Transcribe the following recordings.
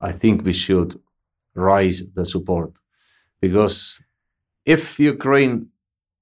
I think we should raise the support because if Ukraine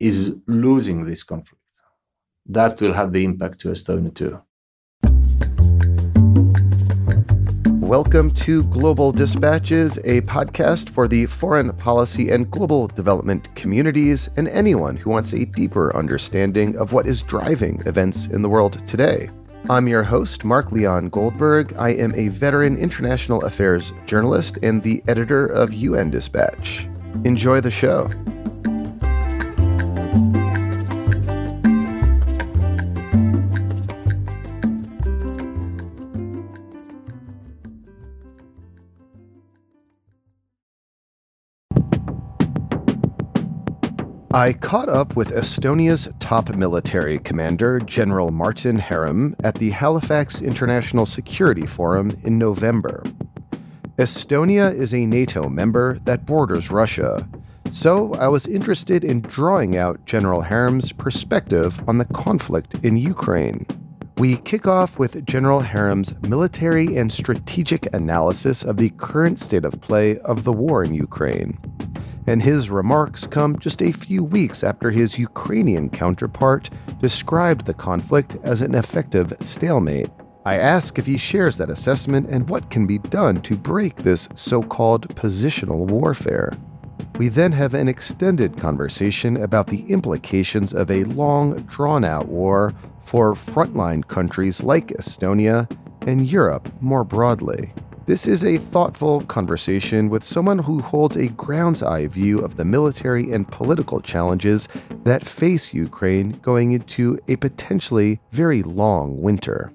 is losing this conflict, that will have the impact to Estonia too. Welcome to Global Dispatches, a podcast for the foreign policy and global development communities and anyone who wants a deeper understanding of what is driving events in the world today. I'm your host, Mark Leon Goldberg. I am a veteran international affairs journalist and the editor of UN Dispatch. Enjoy the show. I caught up with Estonia's top military commander, General Martin Herem, at the Halifax International Security Forum in November. Estonia is a NATO member that borders Russia, so I was interested in drawing out General Herem's perspective on the conflict in Ukraine. We kick off with General Herem's military and strategic analysis of the current state of play of the war in Ukraine and his remarks come just a few weeks after his Ukrainian counterpart described the conflict as an effective stalemate. I ask if he shares that assessment and what can be done to break this so called positional warfare. We then have an extended conversation about the implications of a long, drawn out war for frontline countries like Estonia and Europe more broadly. This is a thoughtful conversation with someone who holds a ground's eye view of the military and political challenges that face Ukraine going into a potentially very long winter.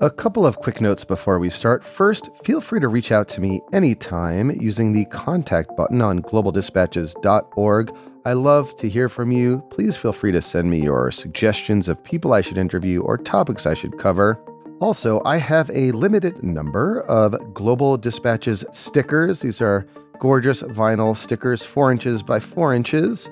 A couple of quick notes before we start. First, feel free to reach out to me anytime using the contact button on globaldispatches.org. I love to hear from you. Please feel free to send me your suggestions of people I should interview or topics I should cover. Also, I have a limited number of Global Dispatches stickers. These are gorgeous vinyl stickers, four inches by four inches.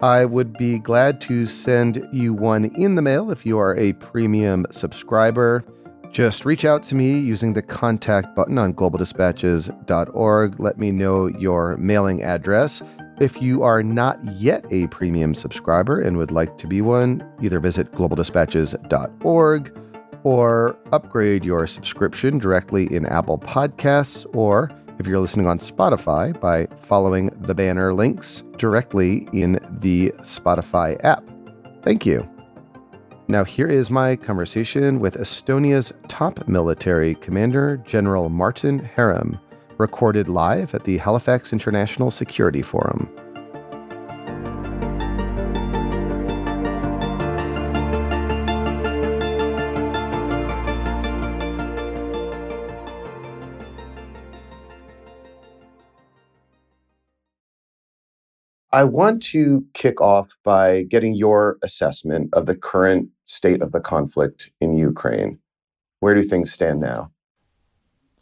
I would be glad to send you one in the mail if you are a premium subscriber. Just reach out to me using the contact button on globaldispatches.org. Let me know your mailing address. If you are not yet a premium subscriber and would like to be one, either visit globaldispatches.org or upgrade your subscription directly in Apple Podcasts, or if you're listening on Spotify, by following the banner links directly in the Spotify app. Thank you. Now, here is my conversation with Estonia's top military commander, General Martin Herem, recorded live at the Halifax International Security Forum. I want to kick off by getting your assessment of the current state of the conflict in Ukraine. Where do things stand now?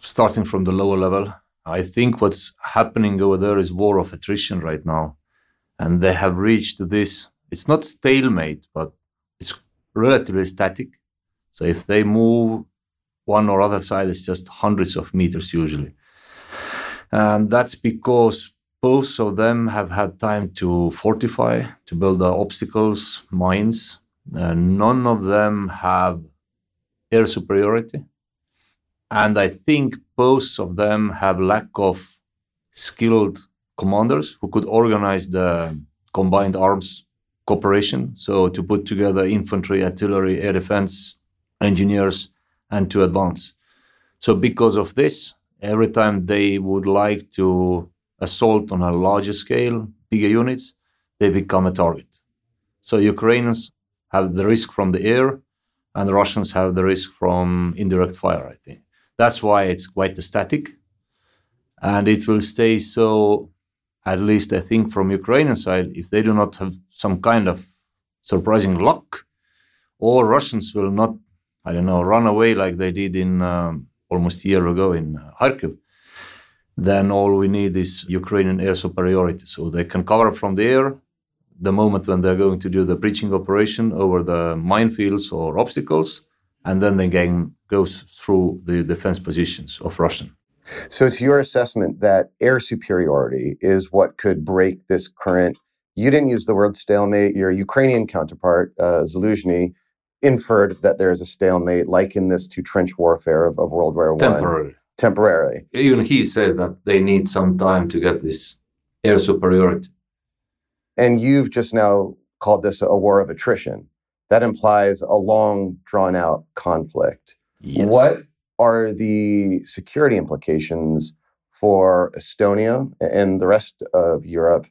Starting from the lower level, I think what's happening over there is war of attrition right now. And they have reached this, it's not stalemate, but it's relatively static. So if they move one or other side, it's just hundreds of meters usually. And that's because both of them have had time to fortify, to build the obstacles, mines. Uh, none of them have air superiority. And I think both of them have lack of skilled commanders who could organize the combined arms cooperation. So to put together infantry, artillery, air defense, engineers, and to advance. So because of this, every time they would like to assault on a larger scale, bigger units, they become a target. So Ukrainians have the risk from the air, and the Russians have the risk from indirect fire. I think that's why it's quite static, and it will stay so. At least I think from Ukrainian side, if they do not have some kind of surprising luck, or Russians will not, I don't know, run away like they did in um, almost a year ago in uh, Kharkiv then all we need is Ukrainian air superiority. So they can cover from the air the moment when they're going to do the breaching operation over the minefields or obstacles, and then the game goes through the defense positions of Russian. So it's your assessment that air superiority is what could break this current. You didn't use the word stalemate. Your Ukrainian counterpart, uh, Zaluzhny, inferred that there is a stalemate, liken this to trench warfare of, of World War One. Temporarily. Temporarily. Even he said that they need some time to get this air superiority. And you've just now called this a war of attrition. That implies a long, drawn out conflict. Yes. What are the security implications for Estonia and the rest of Europe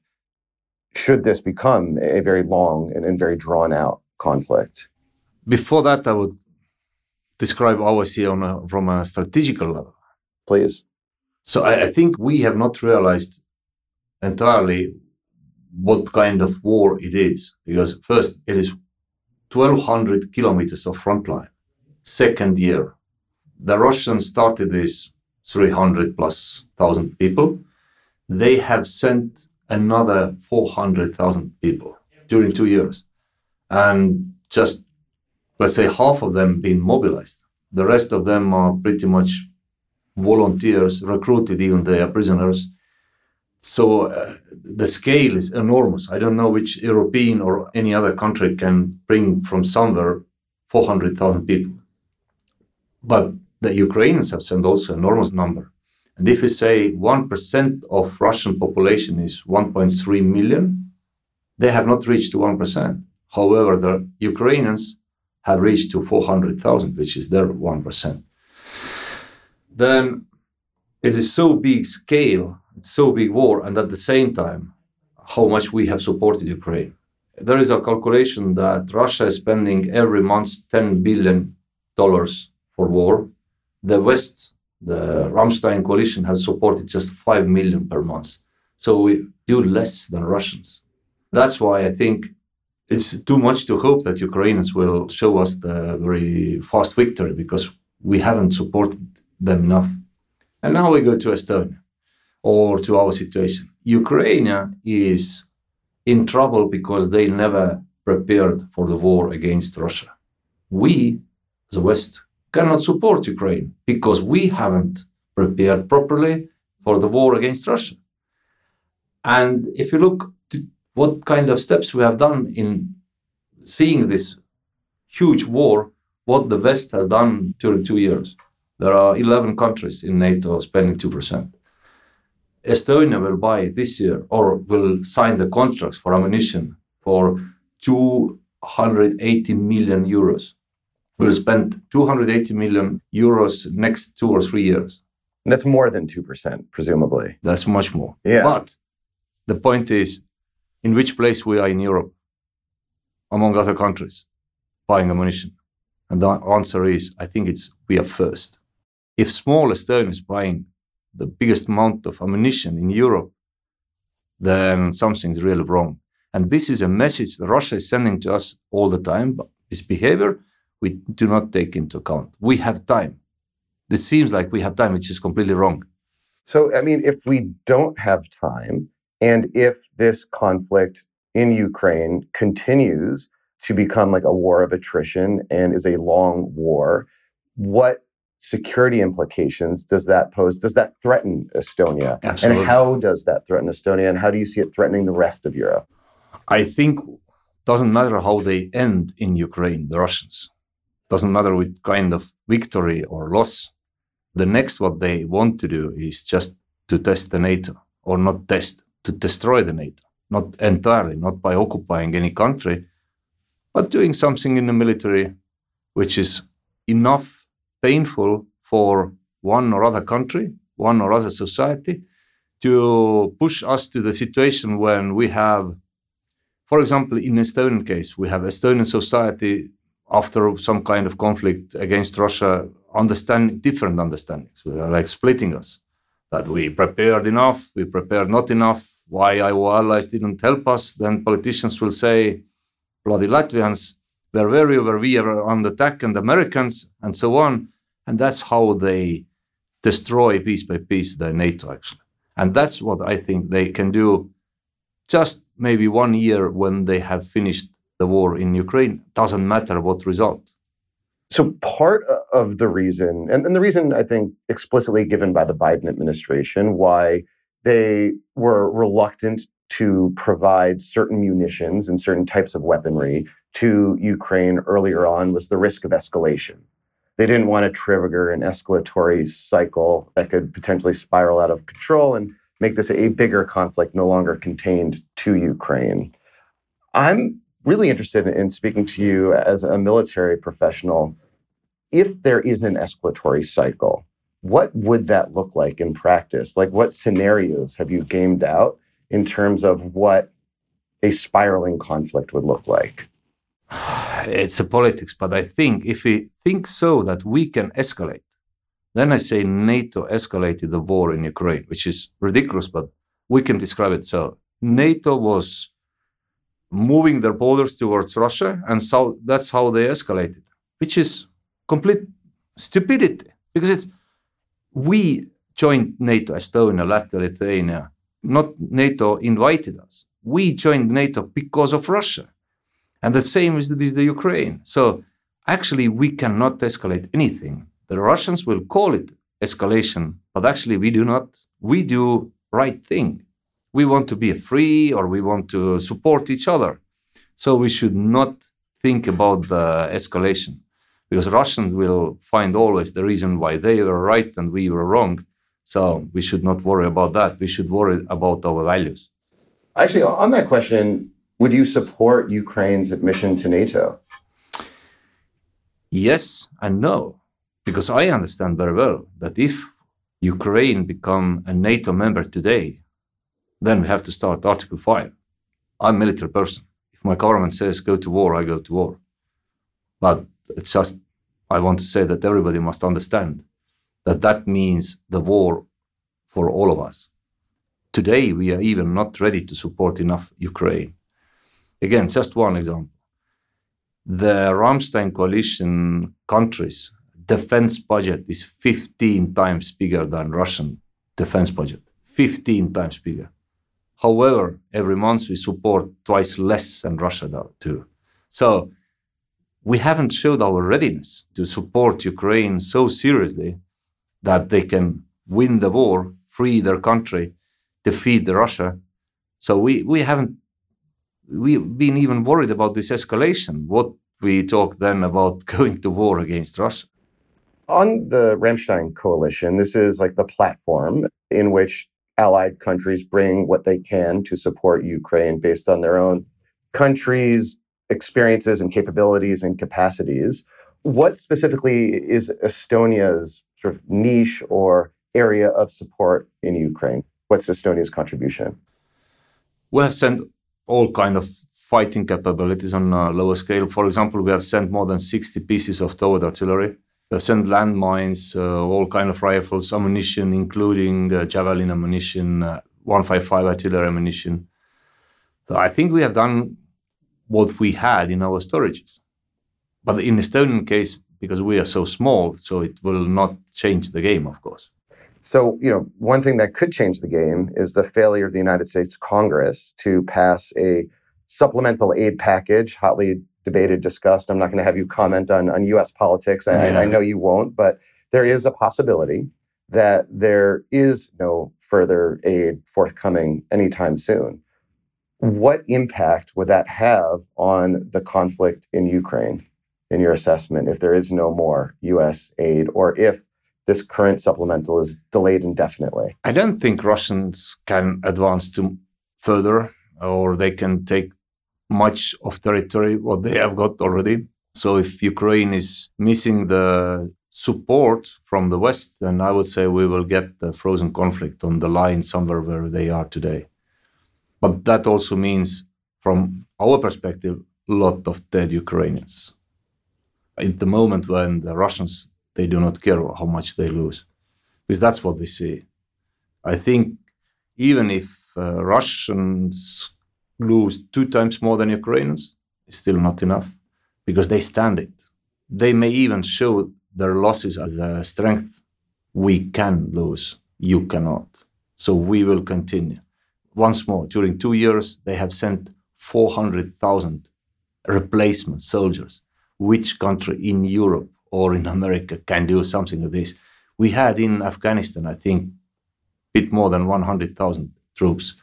should this become a very long and, and very drawn out conflict? Before that, I would describe how I see on a, from a strategical level. Please. So I, I think we have not realized entirely what kind of war it is. Because first, it is 1,200 kilometers of front line. Second year, the Russians started with 300 plus thousand people. They have sent another 400,000 people during two years. And just, let's say, half of them being mobilized. The rest of them are pretty much volunteers, recruited, even they are prisoners. So uh, the scale is enormous. I don't know which European or any other country can bring from somewhere 400,000 people. But the Ukrainians have sent also enormous number. And if we say 1% of Russian population is 1.3 million, they have not reached to 1%. However, the Ukrainians have reached to 400,000, which is their 1%. Then it is so big scale, it's so big war, and at the same time, how much we have supported Ukraine. There is a calculation that Russia is spending every month $10 billion for war, the West, the Ramstein coalition, has supported just 5 million per month. So we do less than Russians. That's why I think it's too much to hope that Ukrainians will show us the very fast victory because we haven't supported them enough. And now we go to Estonia or to our situation. Ukraine is in trouble because they never prepared for the war against Russia. We, the West, cannot support Ukraine because we haven't prepared properly for the war against Russia. And if you look to what kind of steps we have done in seeing this huge war, what the West has done during two years, there are 11 countries in NATO spending 2%. Estonia will buy this year or will sign the contracts for ammunition for 280 million euros We'll spend 280 million euros next two or three years. That's more than 2%, presumably. That's much more. Yeah. But the point is, in which place we are in Europe, among other countries, buying ammunition? And the answer is, I think it's we are first. If small Estonia is buying the biggest amount of ammunition in Europe, then something's really wrong. And this is a message that Russia is sending to us all the time. This behavior we do not take into account. We have time. It seems like we have time, which is completely wrong. So, I mean, if we don't have time, and if this conflict in Ukraine continues to become like a war of attrition and is a long war, what security implications does that pose? Does that threaten Estonia? Absolutely. And how does that threaten Estonia? And how do you see it threatening the rest of Europe? I think doesn't matter how they end in Ukraine, the Russians doesn't matter what kind of victory or loss. The next what they want to do is just to test the NATO, or not test, to destroy the NATO. Not entirely, not by occupying any country, but doing something in the military which is enough painful for one or other country, one or other society, to push us to the situation when we have, for example, in Estonian case, we have Estonian society after some kind of conflict against Russia, understand different understandings, we are like splitting us. That we prepared enough, we prepared not enough. Why our allies didn't help us? Then politicians will say, "Bloody Latvians, were you? Where we are on the attack, and Americans, and so on." And that's how they destroy piece by piece the NATO actually. And that's what I think they can do. Just maybe one year when they have finished the war in Ukraine, doesn't matter what result. So, part of the reason, and, and the reason I think explicitly given by the Biden administration, why they were reluctant to provide certain munitions and certain types of weaponry to Ukraine earlier on was the risk of escalation. They didn't want to trigger an escalatory cycle that could potentially spiral out of control and make this a bigger conflict no longer contained to Ukraine. I'm really interested in speaking to you as a military professional. If there is an escalatory cycle, what would that look like in practice? Like, what scenarios have you gamed out in terms of what a spiraling conflict would look like? It's a politics, but I think if we think so that we can escalate, then I say NATO escalated the war in Ukraine, which is ridiculous, but we can describe it so. NATO was moving their borders towards Russia, and so that's how they escalated, which is complete stupidity because it's we joined NATO, Estonia, Latvia, Lithuania. Not NATO invited us. We joined NATO because of Russia. And the same is with the Ukraine. So actually, we cannot escalate anything. The Russians will call it escalation, but actually, we do not. We do right thing. We want to be free or we want to support each other. So we should not think about the escalation because Russians will find always the reason why they were right and we were wrong. So we should not worry about that. We should worry about our values. Actually, on that question, would you support Ukraine's admission to NATO? Yes and no, because I understand very well that if Ukraine become a NATO member today, then we have to start Article 5. I'm a military person. If my government says go to war, I go to war. But it's just, I want to say that everybody must understand that that means the war for all of us. Today, we are even not ready to support enough Ukraine. Again, just one example. The Ramstein coalition countries' defense budget is 15 times bigger than Russian defense budget. 15 times bigger. However, every month we support twice less than Russia does too. So we haven't showed our readiness to support Ukraine so seriously that they can win the war, free their country, defeat Russia. So we, we haven't we've been even worried about this escalation. What we talk then about going to war against Russia. On the Ramstein coalition, this is like the platform in which allied countries bring what they can to support Ukraine based on their own countries' experiences and capabilities and capacities. What specifically is Estonia's sort of niche or area of support in Ukraine? What's Estonia's contribution? We have sent all kind of fighting capabilities on a lower scale. For example, we have sent more than 60 pieces of towed artillery. We have sent landmines, uh, all kind of rifles, ammunition, including uh, javelin ammunition, uh, 155 artillery ammunition. So I think we have done what we had in our storages. But in the Estonian case, because we are so small, so it will not change the game, of course. So, you know, one thing that could change the game is the failure of the United States Congress to pass a supplemental aid package, hotly debated, discussed. I'm not going to have you comment on, on US politics. I, yeah. I know you won't, but there is a possibility that there is no further aid forthcoming anytime soon. What impact would that have on the conflict in Ukraine, in your assessment, if there is no more US aid, or if this current supplemental is delayed indefinitely? I don't think Russians can advance to further or they can take much of territory what they have got already. So if Ukraine is missing the support from the West, then I would say we will get the frozen conflict on the line somewhere where they are today. But that also means, from our perspective, a lot of dead Ukrainians. At the moment when the Russians they do not care how much they lose, because that's what we see. I think even if uh, Russians lose two times more than Ukrainians, it's still not enough because they stand it. They may even show their losses as a strength. We can lose, you cannot. So we will continue. Once more, during two years, they have sent 400,000 replacement soldiers. Which country in Europe or in America can do something with this. We had in Afghanistan, I think, a bit more than 100,000 troops.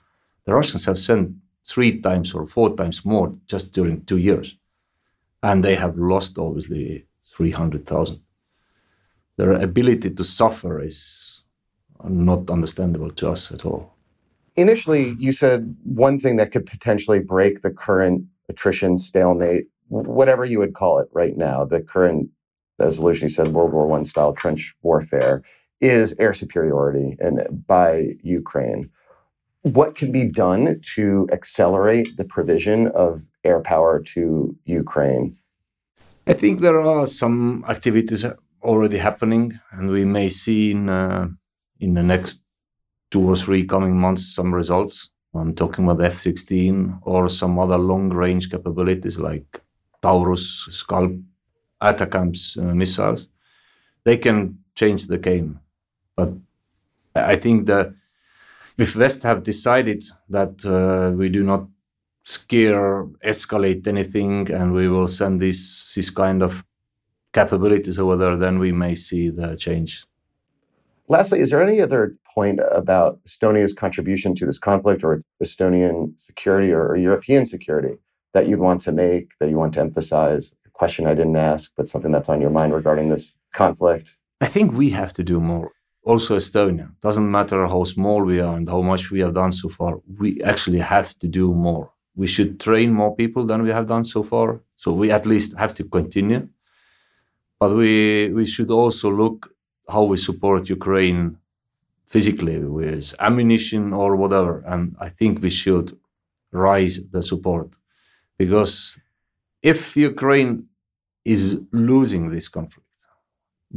The Russians have sent three times or four times more just during two years. And they have lost, obviously, 300,000. Their ability to suffer is not understandable to us at all. Initially, you said one thing that could potentially break the current attrition stalemate, whatever you would call it right now, the current, as Zaluzhny said, World War I style trench warfare, is air superiority and by Ukraine. What can be done to accelerate the provision of air power to Ukraine? I think there are some activities already happening, and we may see in uh, in the next two or three coming months some results. I'm talking about F-16 or some other long-range capabilities like Taurus, Scalp, ATACMS uh, missiles. They can change the game, but I think that if West have decided that uh, we do not scare, escalate anything, and we will send this this kind of capabilities over there, then we may see the change. Lastly, is there any other point about Estonia's contribution to this conflict or Estonian security or European security that you'd want to make, that you want to emphasize? Question I didn't ask, but something that's on your mind regarding this conflict? I think we have to do more. Also, Estonia. Doesn't matter how small we are and how much we have done so far, we actually have to do more. We should train more people than we have done so far. So we at least have to continue but we we should also look how we support Ukraine physically with ammunition or whatever. And I think we should rise the support because if Ukraine is losing this conflict,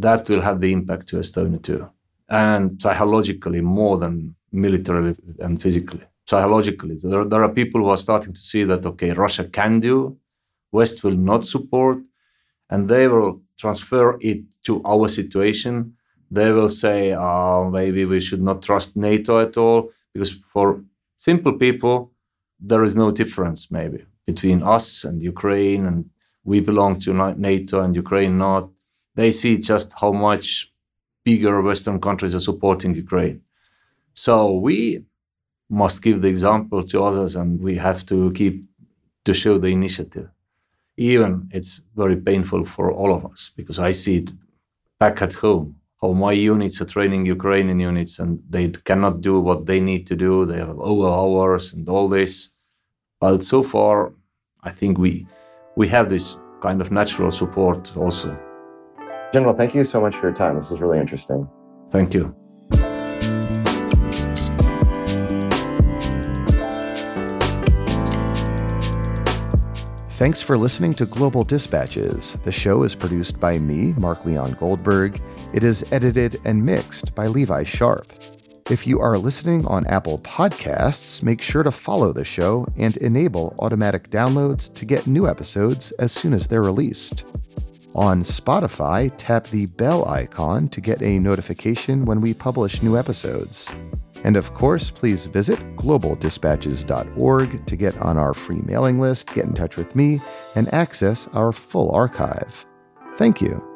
that will have the impact to Estonia too, and psychologically more than militarily and physically. Psychologically, there, there are people who are starting to see that okay, Russia can do, West will not support, and they will transfer it to our situation, they will say, oh, maybe we should not trust NATO at all. Because for simple people, there is no difference, maybe, between us and Ukraine, and we belong to NATO and Ukraine not. They see just how much bigger Western countries are supporting Ukraine. So we must give the example to others, and we have to keep to show the initiative even it's very painful for all of us because I see it back at home how my units are training Ukrainian units and they cannot do what they need to do. They have over hours and all this. But so far, I think we we have this kind of natural support also. General, thank you so much for your time. This was really interesting. Thank you. Thanks for listening to Global Dispatches. The show is produced by me, Mark Leon Goldberg. It is edited and mixed by Levi Sharp. If you are listening on Apple Podcasts, make sure to follow the show and enable automatic downloads to get new episodes as soon as they're released. On Spotify, tap the bell icon to get a notification when we publish new episodes. And of course, please visit globaldispatches.org to get on our free mailing list, get in touch with me, and access our full archive. Thank you.